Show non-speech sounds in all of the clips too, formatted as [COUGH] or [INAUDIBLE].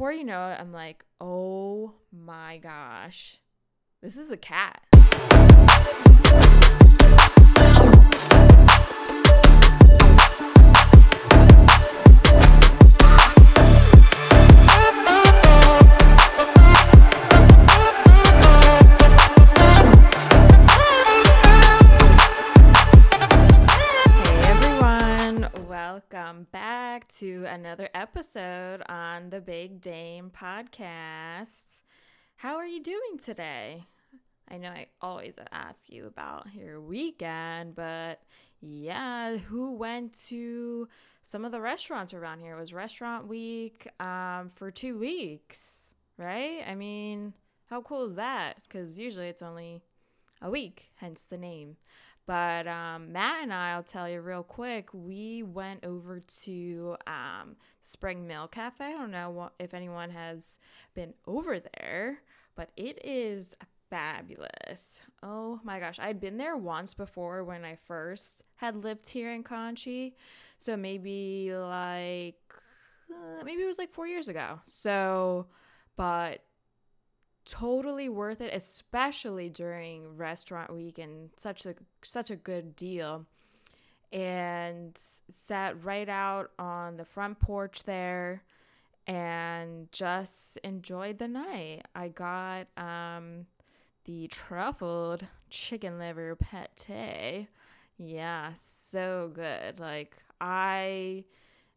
before you know it, I'm like, oh my gosh, this is a cat. To another episode on the Big Dame podcast. How are you doing today? I know I always ask you about your weekend, but yeah, who went to some of the restaurants around here? It was restaurant week um, for two weeks, right? I mean, how cool is that? Because usually it's only a week, hence the name. But um, Matt and I, I'll tell you real quick, we went over to um, Spring Mill Cafe. I don't know what, if anyone has been over there, but it is fabulous. Oh my gosh. I'd been there once before when I first had lived here in Conshy. So maybe like, uh, maybe it was like four years ago. So, but totally worth it especially during restaurant week and such a such a good deal. And sat right out on the front porch there and just enjoyed the night. I got um the truffled chicken liver pate. Yeah so good. Like i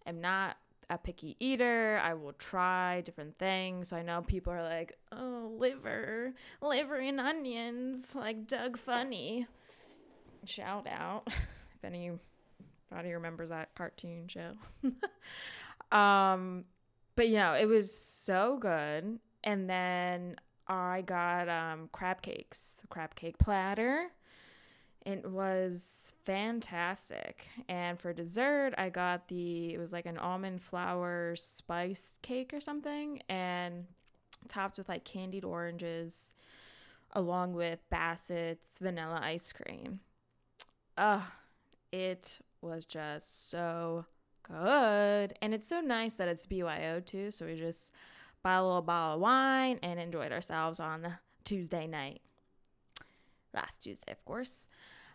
am not a picky eater. I will try different things. So I know people are like, oh, liver, liver and onions, like Doug Funnie. Shout out [LAUGHS] if anybody remembers that cartoon show. [LAUGHS] um, but you know, it was so good. And then I got um, crab cakes, the crab cake platter. It was fantastic. And for dessert, I got the, it was like an almond flour spice cake or something, and topped with like candied oranges, along with Bassett's vanilla ice cream. Ugh, it was just so good. And it's so nice that it's BYO too. So we just bought a little bottle of wine and enjoyed ourselves on Tuesday night. Last Tuesday, of course.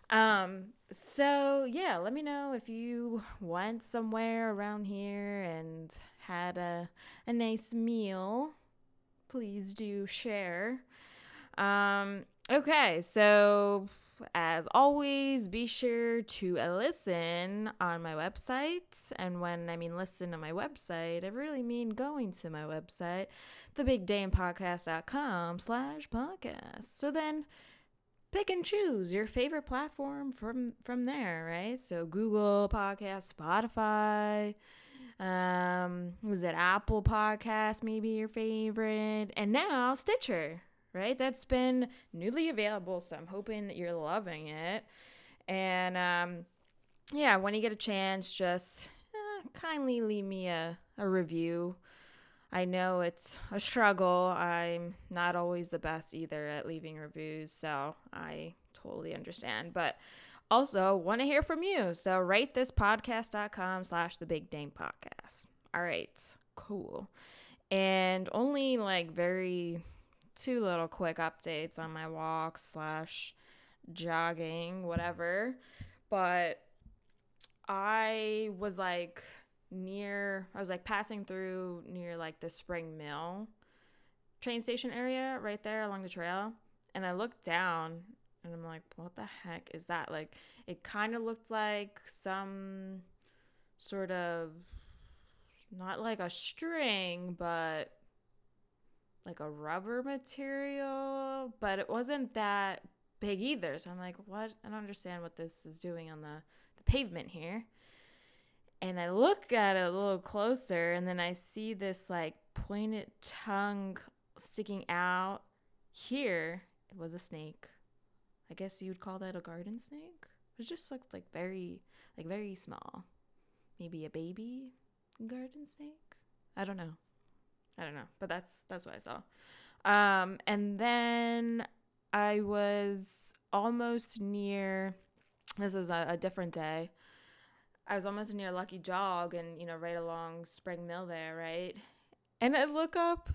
Um, so yeah, let me know if you went somewhere around here and had a a nice meal. Please do share. Um, okay, so as always, be sure to listen on my website. And when I mean listen to my website, I really mean going to my website, thebigdamepodcast.com slash podcast. So then pick and choose your favorite platform from from there, right? So Google Podcast, Spotify, um, was it Apple Podcast, maybe your favorite, and now Stitcher, right? That's been newly available, so I'm hoping that you're loving it. And um, yeah, when you get a chance, just uh, kindly leave me a, a review. I know it's a struggle. I'm not always the best either at leaving reviews, so I totally understand. But also want to hear from you. So rate this podcast.com slash the big dame podcast. All right, cool. And only like very two little quick updates on my walk slash jogging, whatever. But I was like near I was like passing through near like the Spring Mill train station area right there along the trail and I looked down and I'm like what the heck is that? Like it kind of looked like some sort of not like a string but like a rubber material but it wasn't that big either. So I'm like what? I don't understand what this is doing on the the pavement here and I look at it a little closer and then I see this like pointed tongue sticking out here. It was a snake. I guess you'd call that a garden snake. It just looked like very like very small. Maybe a baby garden snake? I don't know. I don't know, but that's that's what I saw. Um and then I was almost near this was a, a different day. I was almost near Lucky Jog and, you know, right along Spring Mill there, right? And I look up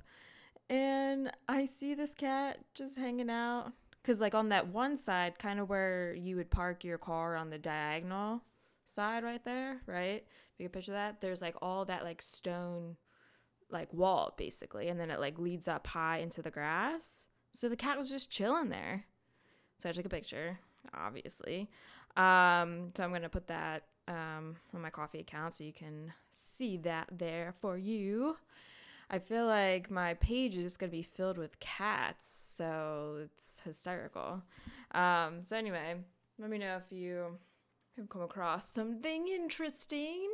and I see this cat just hanging out. Because, like, on that one side, kind of where you would park your car on the diagonal side right there, right? If you can picture that, there's like all that, like, stone, like, wall basically. And then it, like, leads up high into the grass. So the cat was just chilling there. So I took a picture, obviously. Um, so I'm to put that um, on my Ko-fi account so you can see that there for you. I feel like my page is going to be filled with cats, so it's hysterical. Um, so, anyway, let me know if you have come across something interesting,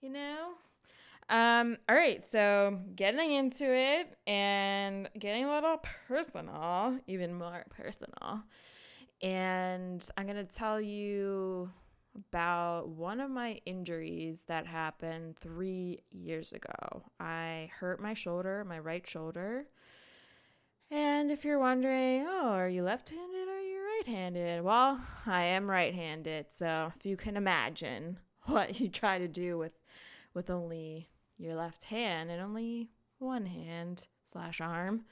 you know? Um, all right, so getting into it and getting a little personal, even more personal. And I'm to tell you about one of my injuries that happened three years ago. I hurt my shoulder, my right shoulder. And if you're wondering, oh, are you left handed or are you right handed? Well, I am right handed. So if you can imagine [LAUGHS] what you try to do with, with only your left hand and only one hand slash arm.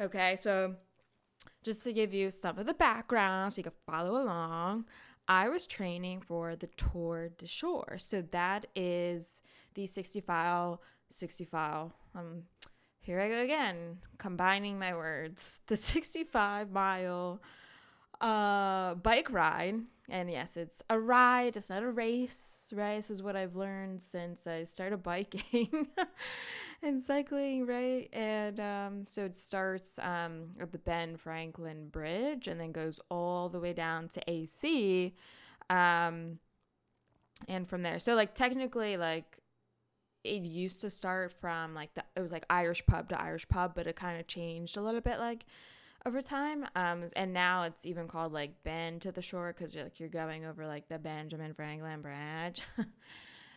Okay, so just to give you some of the background so you can follow along, I was training for the Tour de Shore. So that is the 60 file, 60 file. Um, here I go again, combining my words. [LAUGHS] The 65 mile uh, bike ride. And yes, it's a ride, it's not a race, right? This is what I've learned since I started biking [LAUGHS] and cycling, right? And um, so it starts um, at the Ben Franklin Bridge and then goes all the way down to AC. Um, and from there, so like technically, like it used to start from like the it was like Irish pub to Irish pub, but it kind of changed a little bit like over time. Um, and now it's even called like bend to the Shore because you're like you're going over like the Benjamin Franklin Bridge. [LAUGHS]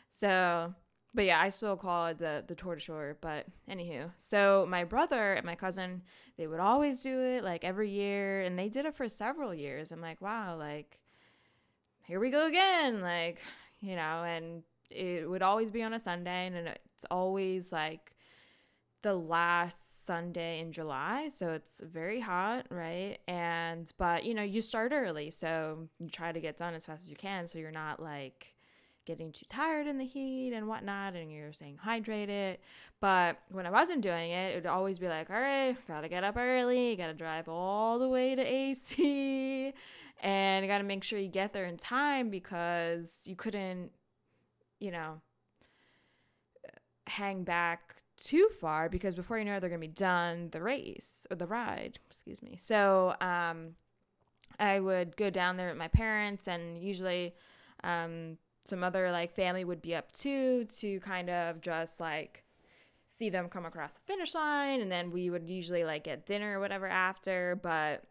so but yeah, I still call it the the Tour Shore. But anywho, so my brother and my cousin, they would always do it like every year, and they did it for several years. I'm like, wow, like here we go again, like you know, and it would always be on a Sunday, and it's always like the last Sunday in July, so it's very hot, right? And but you know, you start early, so you try to get done as fast as you can, so you're not like getting too tired in the heat and whatnot, and you're staying hydrated. But when I wasn't doing it, it would always be like, all right, gotta get up early, gotta drive all the way to AC, and you gotta make sure you get there in time because you couldn't, you know, hang back too far because before you know it, they're gonna be done the race or the ride, excuse me. So, um, I would go down there with my parents, and usually, um, some other like family would be up too to kind of just like see them come across the finish line and then we would usually like get dinner or whatever after but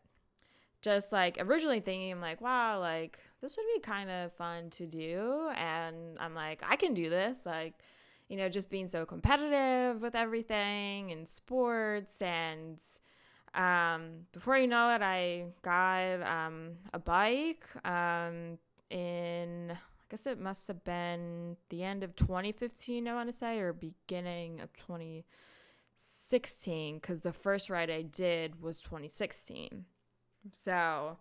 just like originally thinking I'm like wow like this would be kind of fun to do and I'm like I can do this like you know just being so competitive with everything and sports and um, before you know it I got um, a bike um, in I guess it must have been the end of 2015, I want to say, or beginning of 2016, because the first ride I did was 2016. So,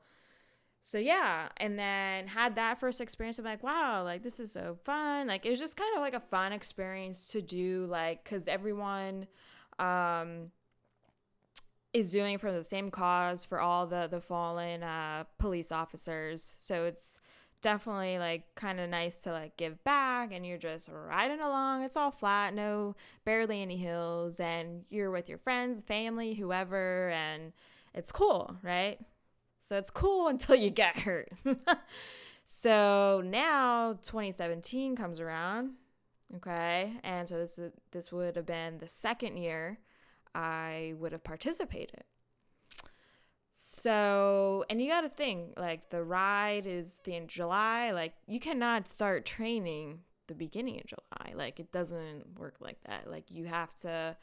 so yeah, and then had that first experience. I'm like, wow, like this is so fun. Like it was just kind of like a fun experience to do, like, because everyone, um, is doing for the same cause for all the the fallen uh, police officers. So it's definitely like kind of nice to like give back and you're just riding along it's all flat no barely any hills and you're with your friends family whoever and it's cool right so it's cool [LAUGHS] until you get hurt [LAUGHS] so now 2017 comes around okay and so this is, this would have been the second year i would have participated so, and you got to think like the ride is the end July. Like, you cannot start training the beginning of July. Like, it doesn't work like that. Like, you have to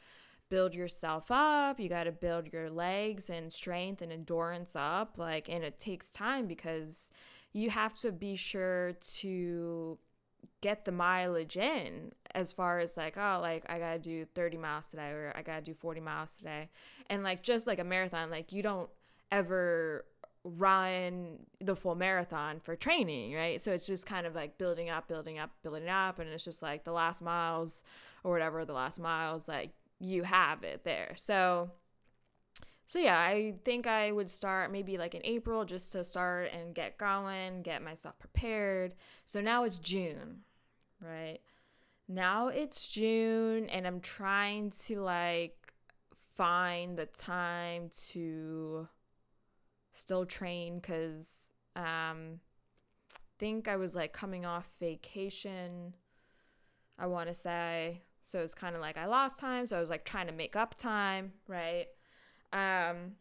build yourself up. You got to build your legs and strength and endurance up. Like, and it takes time because you have to be sure to get the mileage in as far as like oh like i gotta do 30 miles today or i gotta do 40 miles today and like just like a marathon like you don't ever run the full marathon for training right so it's just kind of like building up building up building up and it's just like the last miles or whatever the last miles like you have it there so so yeah i think i would start maybe like in april just to start and get going get myself prepared so now it's june right? Now it's June and I'm trying to like find the time to still train cuz um think I was like coming off vacation I want to say so it's kind of like I lost time so I was like trying to make up time, right? Um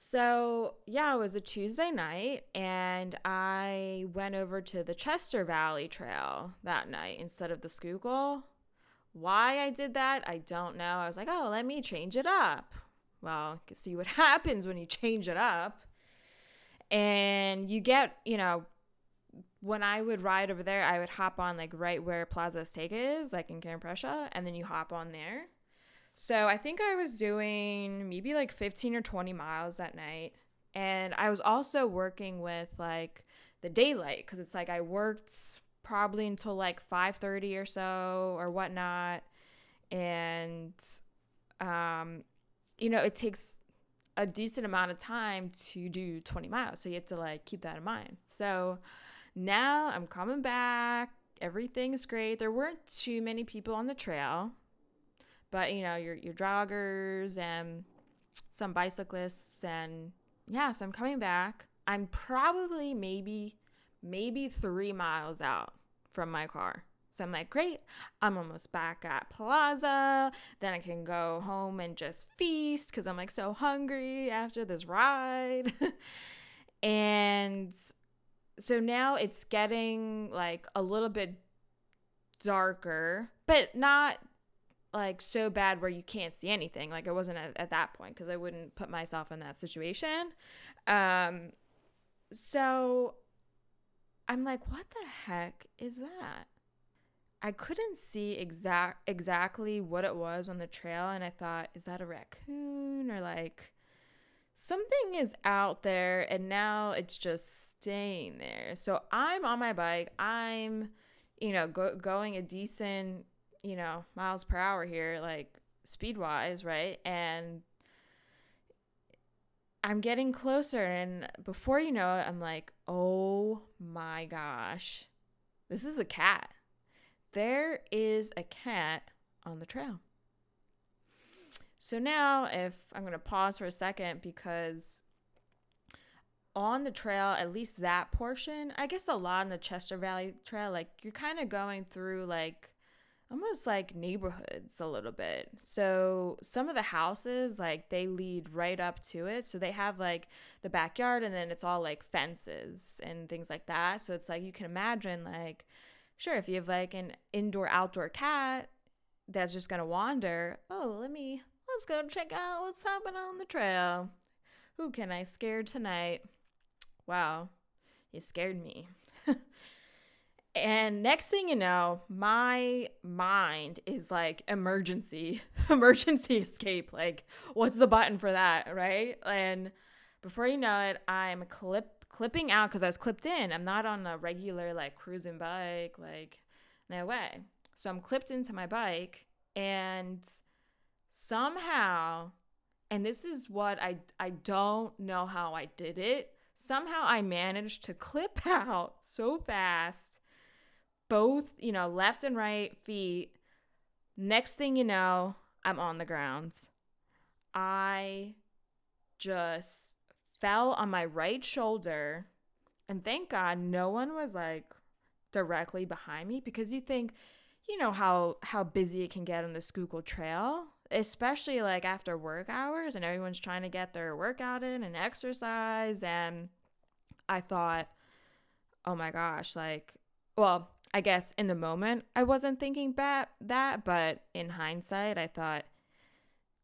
so, yeah, it was a Tuesday night, and I went over to the Chester Valley Trail that night instead of the Schuylkill. Why I did that, I don't know. I was like, oh, let me change it up. Well, see what [LAUGHS] happens when you change it up. And you get, you know, when I would ride over there, I would hop on like right where Plaza Azteca is, like in Camp Prussia, and then you hop on there. So I think I was doing maybe like 15 or 20 miles that night. And I was also working with like the daylight because it's like I worked probably until like 5:30 or so or whatnot. And um, you know, it takes a decent amount of time to do 20 miles. So you have to like keep that in mind. So now I'm coming back. Everything's great. There weren't too many people on the trail but you know your your joggers and some bicyclists and yeah so i'm coming back. I'm probably maybe maybe three miles out from my car. So i'm like great. I'm almost back at plaza. Then i can go home and just feast because i'm like so hungry after this ride. [LAUGHS] And so now it's getting like a little bit darker but not like so bad where you can't see anything. Like I wasn't at, at that point because I wouldn't put myself in that situation. Um, so I'm like, what the heck is that? I couldn't see exact exactly what it was on the trail, and I thought, is that a raccoon or like something is out there, and now it's just staying there. So I'm on my bike. I'm, you know, go, going a decent you know, miles per hour here, like speed wise, right? And I'm getting closer, and before you know it, I'm like, oh my gosh, this is a cat. There is a cat on the trail. So now, if I'm going to pause for a second because on the trail, at least that portion, I guess a lot in the Chester Valley Trail, like you're kind of going through like almost like neighborhoods a little bit. So some of the houses like they lead right up to it. So they have like the backyard and then it's all like fences and things like that. So it's like you can imagine like sure if you have like an indoor outdoor cat that's just going to wander, oh, let me let's go check out what's happening on the trail. Who can I scare tonight? Wow. You scared me. [LAUGHS] And next thing you know, my mind is like emergency, [LAUGHS] emergency escape. Like, what's the button for that, right? And before you know it, I'm clip clipping out because I was clipped in. I'm not on a regular like cruising bike, like no way. So I'm clipped into my bike, and somehow, and this is what I I don't know how I did it. Somehow I managed to clip [LAUGHS] out so fast both, you know, left and right feet. Next thing you know, I'm on the grounds. I just fell on my right shoulder. And thank God no one was like directly behind me because you think, you know how how busy it can get on the Schuylkill Trail, especially like after work hours and everyone's trying to get their workout in and exercise and I thought, "Oh my gosh, like well, I guess in the moment I wasn't thinking that but in hindsight I thought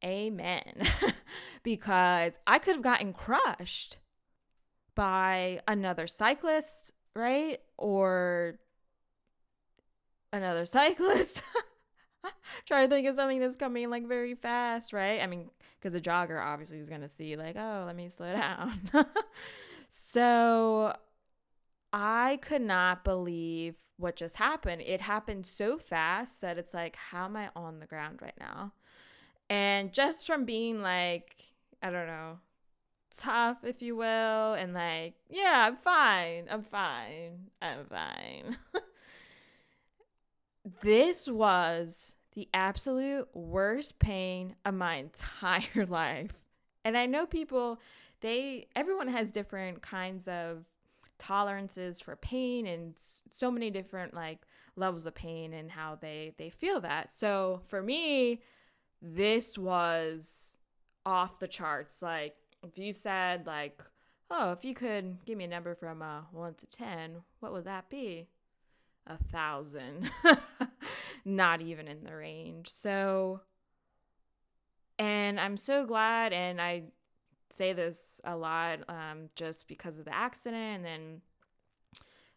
amen [LAUGHS] because I could have gotten crushed by another cyclist, right? Or another [LAUGHS] cyclist. [LAUGHS] Trying to think of something that's coming like very fast, right? I mean, because a jogger obviously is going to see, like, oh, let me slow [LAUGHS] down. so I could not believe what just happened. It happened so fast that it's like, how am I on the ground right now? And just from being like, I don't know, tough, if you will, and like, yeah, I'm fine. I'm fine. I'm fine. [LAUGHS] this was the absolute worst pain of my [LAUGHS] entire life. And I know people, they, everyone has different kinds of tolerances for pain and so many different like levels of pain and how they they feel that. So for me, this was off the charts. Like if you said like, "Oh, if you could give me a number from uh, 1 to 10, what would that be?" A 1000. [LAUGHS] Not even in the range. So and I'm so glad and I say this a lot um, just because of the accident and then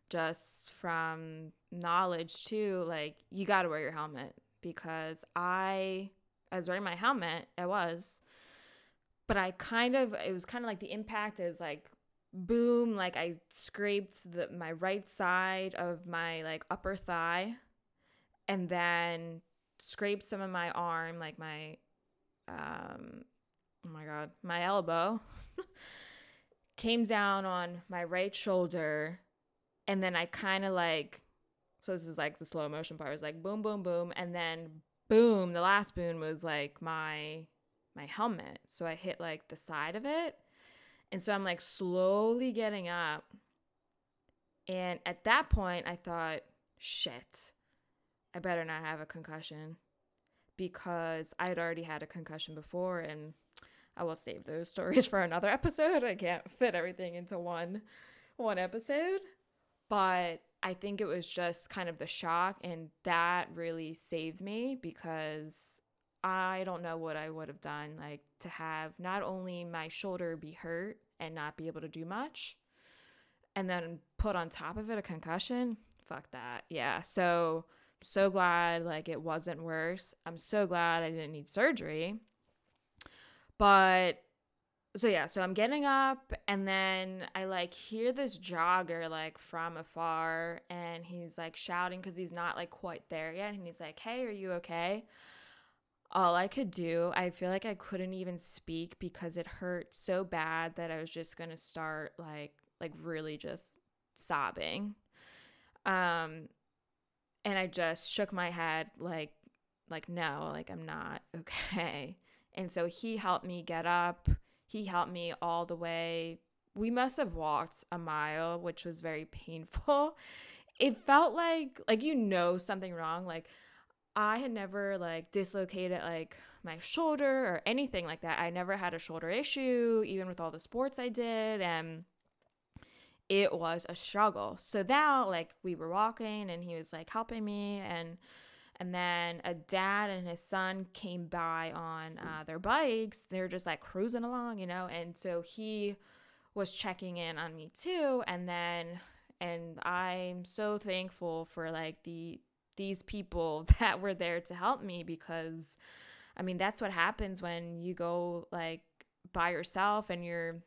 just from knowledge too like you got to wear your helmet because i i was wearing my helmet i was but i kind of it was kind of like the impact is like boom like i scraped the my right side of my like upper thigh and then scraped some of my arm like my um oh my god, my elbow [LAUGHS] came down on my right shoulder and then I kind of like so this is like the slow motion part was like boom boom boom and then boom the last boom was like my my helmet. So I hit like the side of it and so I'm like slowly getting up and at that point I thought shit I better not have a concussion because I had already had a concussion before and I will save those [LAUGHS] stories for another episode. I can't fit everything into one one episode. But I think it was just kind of the shock and that really saved me because I don't know what I would have done like to have not only my shoulder be hurt and not be able to do much and then put on top of it a concussion. Fuck that. Yeah. So so glad like it wasn't worse. I'm so glad I didn't need surgery but so yeah, so I'm getting up and then I like hear this jogger like from afar and he's like shouting cuz he's not like quite there yet and he's like, "Hey, are you okay?" All I could do, I feel like I couldn't even speak because it hurt so bad that I was just going to start like like really just sobbing. Um and I just shook my head like like no, like I'm not [LAUGHS] okay. And so he helped me get up. He helped me all the way. We must have walked a mile, which was very painful. It felt like like you know something wrong. Like I had never like dislocated like my shoulder or anything like that. I never had a shoulder issue even with all the sports I did and it was a struggle. So now like we were walking and he was like helping me and and then a dad and his son came by on uh, their bikes. They're just like cruising along, you know, and so he was checking in on me too. And then, and I'm so thankful for like the these people [LAUGHS] that were there to help me because, I mean, that's what happens when you go like by yourself and you're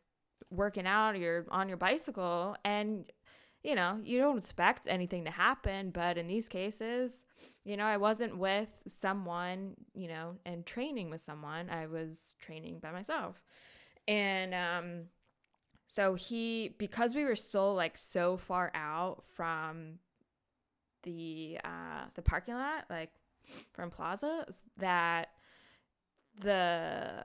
working out, you're on your bicycle, and you know, you don't expect anything to happen, but in these cases, you know, I wasn't with someone, you know, and training with someone. I was training by myself. And um so he because we were still like so far out from the uh the parking lot, like from Plaza, that the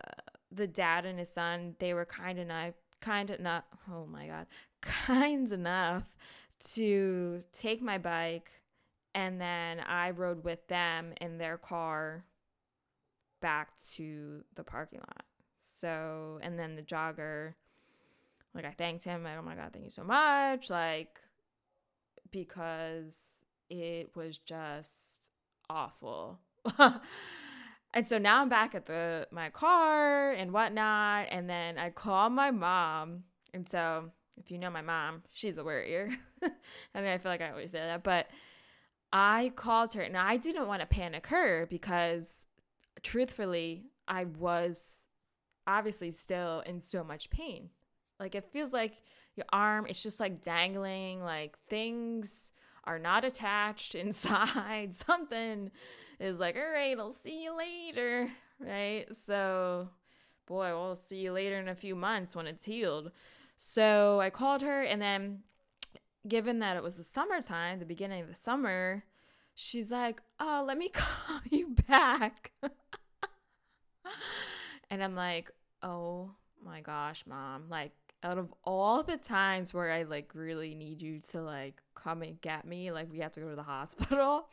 the dad and his son, they were kind enough kind enough oh my god kind enough to take my bike and then I rode with them in their car back to the parking lot. So, and then the jogger, like, I thanked him. Like, oh my God, thank you so much. Like, because it was just awful. [LAUGHS] and so now I'm back at the my car and whatnot. And then I call my mom. And so if you know my mom, she's a warrior. [LAUGHS] I mean, I feel like I always say that, but I called her and I didn't want to panic her because truthfully, I was obviously still in so much pain. Like it feels like your arm, it's just like dangling, like things are not attached [LAUGHS] inside. Something is like, all right, I'll see you later. Right. So, boy, we'll see you later in a few months when it's healed. So I called her, and then given that it was the summertime, the beginning of the summer, she's like, oh, let me [LAUGHS] call you back. [LAUGHS] and I'm like, oh my gosh, mom. Like, out of all the times where I like really need you to like come and get me, like we have to go to the hospital,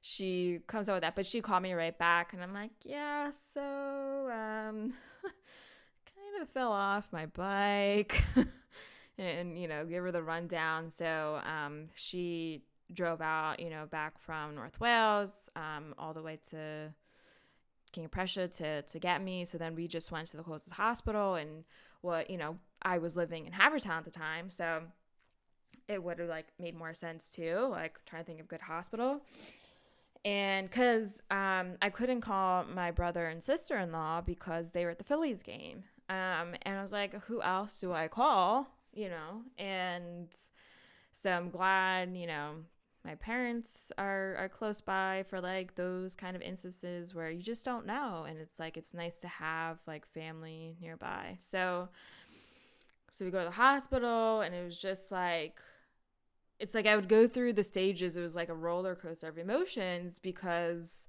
she comes out with that. But she called me right back, and I'm like, yeah, so um, [LAUGHS] kind of fell off my bike. [LAUGHS] and you know give her the rundown so um, she drove out you know back from north wales um, all the way to king of prussia to, to get me so then we just went to the closest hospital and what you know i was living in havertown at the time so it would have like made more sense too like trying to think of good hospital and because um, i couldn't call my brother and sister-in-law because they were at the phillies game. Um, and i was like who else do i call? You know? And so i'm glad you know my parents are are close by for like those kind of instances where you just don't know. And it's like it's nice to have like family nearby. So so we go to the hospital and it was just like it's like I would go through the stages it was like a roller coaster of emotions because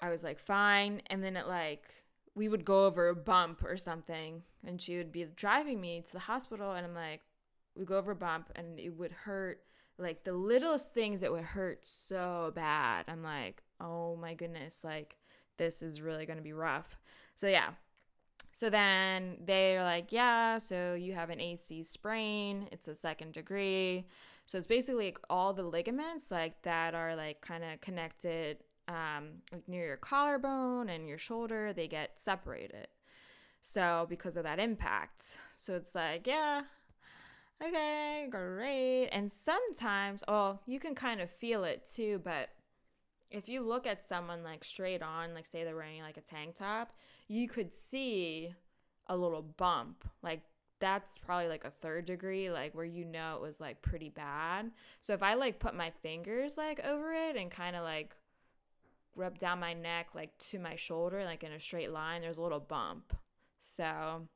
I was like fine and then it like we would go over a bump or something and she would be driving me to the hospital and I'm like we go over a bump and it would hurt like the littlest things it would hurt so bad. I'm like, oh my goodness, like this is really going to be rough. So yeah. So then they're like, yeah, so you have an AC sprain. It's a second degree. So it's basically like all the ligaments like that are like kind of connected um, like near your collarbone and your shoulder, they get separated. So because of that impact. So it's like, yeah, okay, great. And sometimes, oh, you can kind of feel it too, but if you look at someone like straight on, like say they're wearing like a tank top, you could see a little bump. Like that's probably like a third degree, like where you know it was like pretty bad. So if I like put my fingers like over it and kind of like rub down my neck like to my shoulder, like in a straight line, there's a little bump. So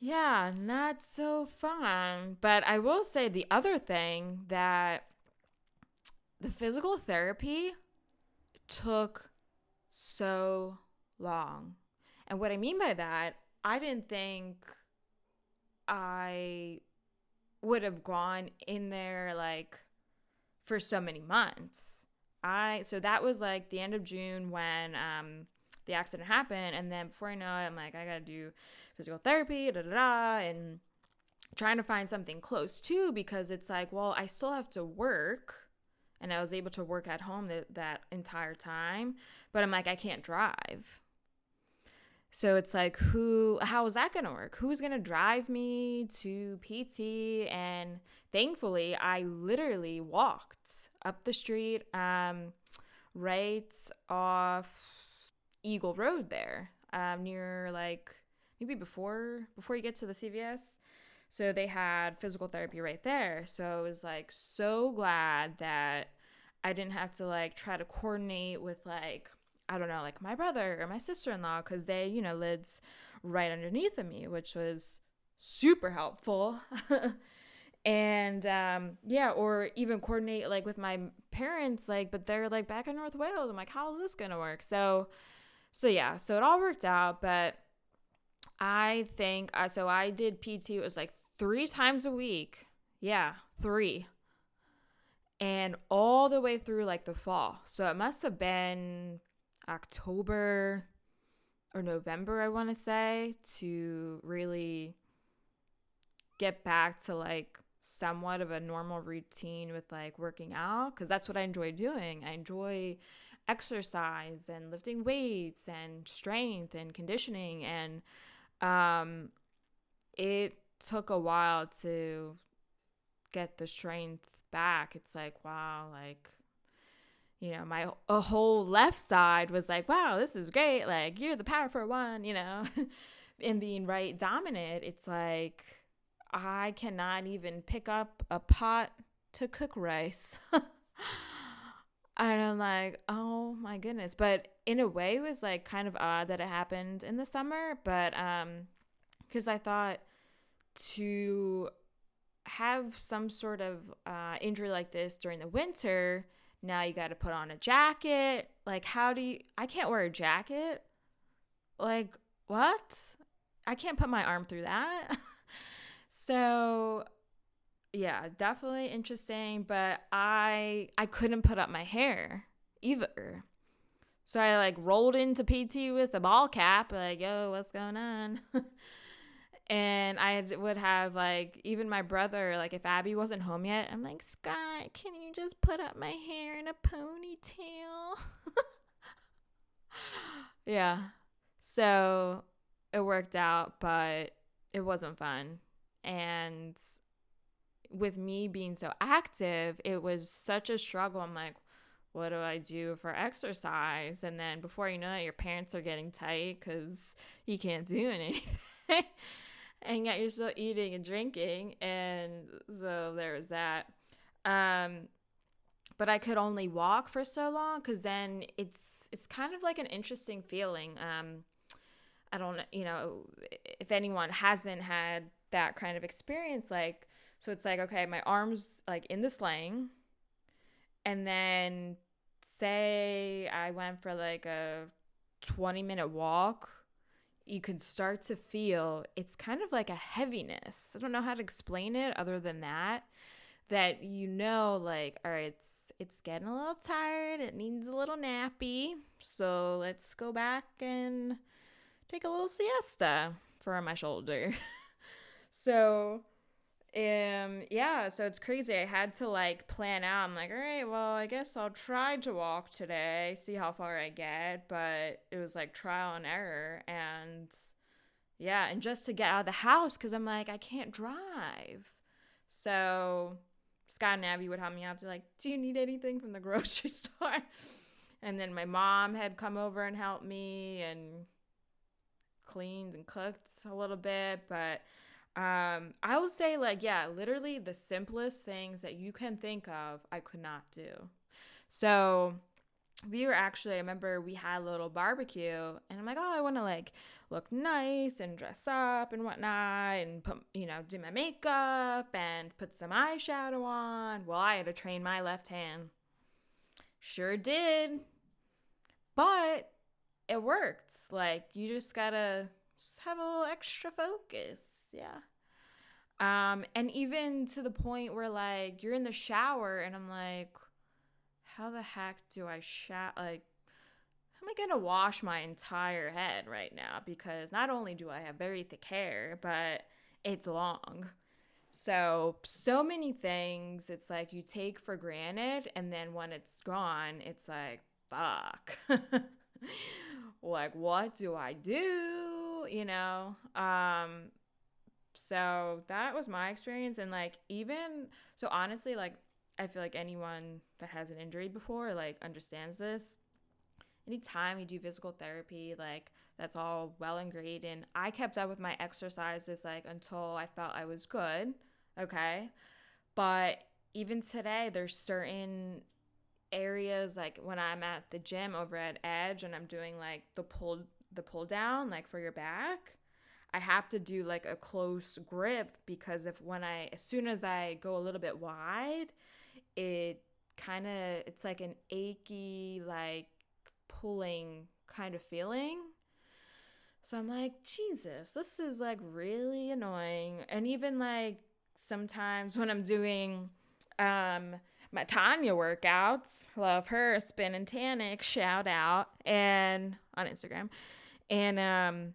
yeah, not so fun. But I will say the other thing that the physical therapy took so long. And what I mean by that, I didn't think I would have gone in there like for so many months. I so that was like the end of June when um the accident happened and then before I know it I'm like I got to do physical therapy, da da da, and trying to find something close too because it's like, well, I still have to work. And I was able to work at home that entire time. But I'm like, I can't drive. So it's like, who, how is that going to work? Who's going to drive me to PT? And thankfully, I literally walked up the street, um, right off Eagle Road there, um, near like maybe before before you get to the CVS. So they had physical therapy right there. So I was like so glad that I didn't have to like try to coordinate with like I don't know, like my brother or my sister-in-law cuz they, you know, lives right underneath of me, which was super helpful. [LAUGHS] and um yeah, or even coordinate like with my parents like but they're like back in North Wales. I'm like how is this to work? So so yeah, so it all worked out, but I think uh, so. I did PT. It was like three times a week. Yeah, three. And all the way through like the fall. So it must have been October or November, I want to say, to really get back to like somewhat of a normal routine with like working out because that's what I enjoy doing. I enjoy exercise and lifting weights and strength and conditioning and um, it took a while to get the strength back, it's like, wow, like, you know, my a whole left side was like, wow, this is great. Like, you're the powerful one, you know, [LAUGHS] and being right dominant, it's like, I cannot even pick up a pot to cook rice. [LAUGHS] and I'm like, oh my goodness. But in a way, it was like kind of odd that it happened in the summer. But um, because I thought to have some sort of uh, injury like this during the winter, now you got to put on a jacket. Like, how do you? I can't wear a jacket. Like, what? I can't put my arm through that. [LAUGHS] so, yeah, definitely interesting. But I I couldn't put up my hair either. So I like rolled into PT with a ball cap, like, yo, what's going on? [LAUGHS] and I would have like even my brother like if Abby wasn't home yet, I'm like Scott, can you just put up my hair in a ponytail? [LAUGHS] yeah, so it worked out, but it wasn't fun, and with me being so active, it was such a struggle. I'm like, what do I do for exercise? And then before you know it, your parents are getting tight because you can't do [LAUGHS] anything and yet you're still eating and drinking and so there was that um but I could only walk for so long because then it's it's kind of like an interesting feeling. Um, I don't you know if anyone hasn't had that kind of experience, like so it's like okay, my arms like in the sling, and then say I went for like a twenty minute walk you can start to feel it's kind of like a heaviness. I don't know how to explain it other than that that you know like all right it's it's getting a little tired. It needs a little nappy. So let's go back and take a little siesta for my shoulder. [LAUGHS] So um yeah so it's crazy. I had to like plan out. I'm like all right well i guess i'll try to walk today see how far i get but it was like trial and error and yeah and just to get out of the house because i'm like i can't drive. So scott and abby would help me out. They're like do you need anything from the [LAUGHS] grocery store? And then my mom had come over and helped me and cleaned and cooked a little bit but um, I would say, like, yeah, literally the simplest things that you can think of, I could not do. So, we were actually, I remember we had a little barbecue, and I'm like, oh, I want to like look nice and dress up and whatnot, and put, you know, do my makeup and put some eyeshadow on. Well, I had to train my left hand. Sure did. But it worked. Like, you just gotta just have a little extra focus yeah. Um, and even to the point where like you're in the shower and I'm like, how the heck do I shower? Like, how am I gonna wash my entire head right now? Because not only do I have very thick hair, but it's long. So, so many things it's like you take for granted, and then when it's gone, it's like, fuck. [LAUGHS] like, what do I do? You know? Um, so that was my experience and like even so honestly like i feel like anyone that has an injury before like understands this. Anytime you do physical therapy like that's all well and great and i kept up with my exercises like until i felt i was good okay? But even today there's certain areas like when i'm at the gym over at edge and i'm doing like the pull the pull down like for your back I have to do like a close grip because if when I as soon as I go a little bit wide, it kind of it's like an achy like pulling kind of feeling. So I'm like, Jesus, this is like really annoying. And even like sometimes when I'm doing um my Tanya workouts, love her, Spin and Tannic, shout out, and on Instagram. And um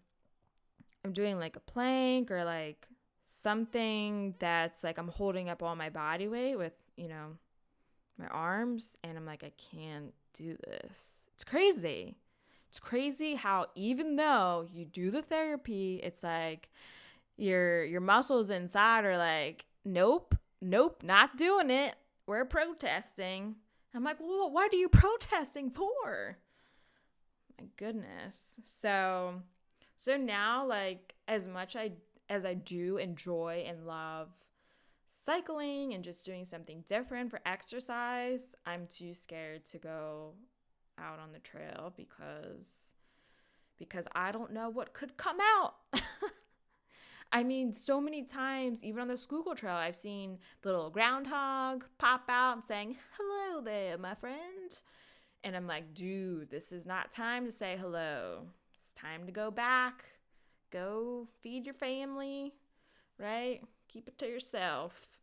I'm doing like a plank or like something that's like I'm holding up all my body weight with, you know, my arms and I'm like I can't do this. It's crazy. It's crazy how even though you do the therapy, it's like your your muscles inside are like, nope, nope, not doing it. we're protesting. I'm like, well, what are you protesting for? My goodness. So, so now, like, as much I as I do enjoy and love cycling and just doing something different for exercise, I'm too scared to go out on the trail because because I don't know what could come out. [LAUGHS] I mean, so many times, even on the Schuylkill Trail, I've seen the little groundhog pop out saying, Hello there, my friend. And I'm like, dude, this is not time to say hello. Time to go back. Go feed your family, right? Keep it to yourself.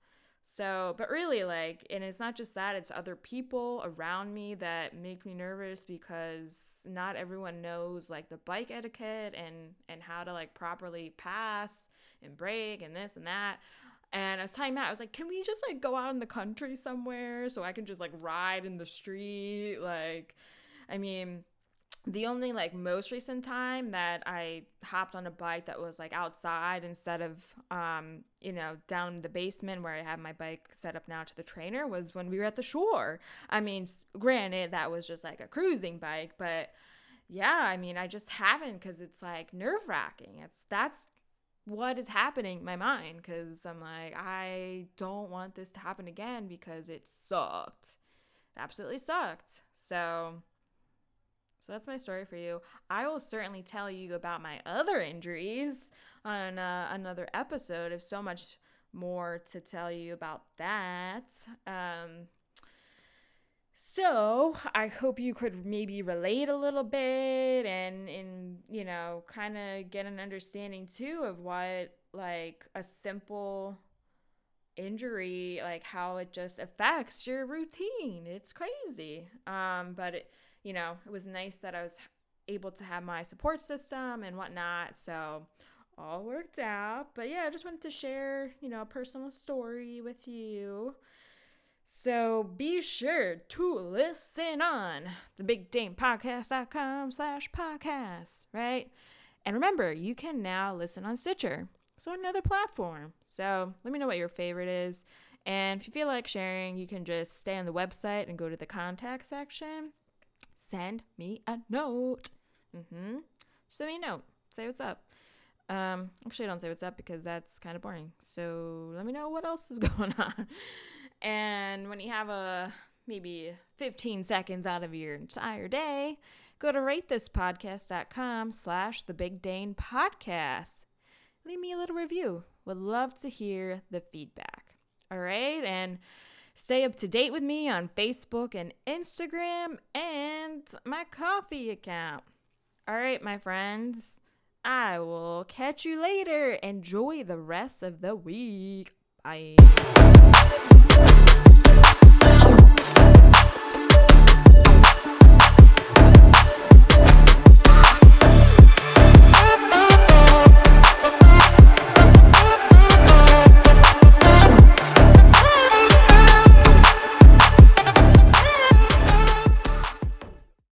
So, but really, like, and it's not just that, it's other people around me that make me nervous because not everyone knows like the bike etiquette and and how to like properly pass and brake and this and that. And I was telling Matt, I was like, can we just like go out in the country somewhere so I can just like ride in the street? Like, I mean, the only like most recent time that I hopped on a bike that was like outside instead of um you know down in the basement where I have my bike set up now to the trainer was when we were at the shore. I mean, granted that was just like a cruising bike, but yeah, I mean, I just haven't cuz it's like nerve-wracking. It's that's what is happening in my mind cuz I'm like I don't want this to happen again because it sucked. It absolutely sucked. So so that's my story for you. I will certainly tell you about my other injuries on uh, another episode. If so much more to tell you about that. Um, so I hope you could maybe relate a little bit and and you know kind of get an understanding too of what like a simple injury like how it just affects your routine. It's crazy. Um, but it you know, it was nice that I was able to have my support system and whatnot. So all worked out. But yeah, I just wanted to share, you know, a personal story with you. So be sure to listen on the Big Dane Podcast.com slash podcast, right? And remember, you can now listen on Stitcher. So another platform. So let me know what your favorite is. And if you feel like sharing, you can just stay on the website and go to the contact section send me a note. Mm-hmm. Send me a note. Say what's up. Um, actually, don't say what's up because that's kind of boring. So let me know what else is [LAUGHS] going on. And when you have a maybe 15 seconds out of your entire day, go to ratethispodcast.com slash the Big Dane Podcast. Leave me a little review. Would love to hear the feedback. All right. And Stay up to date with me on Facebook and Instagram and my coffee account. All right, my friends, I will catch you later. Enjoy the rest of the week. Bye.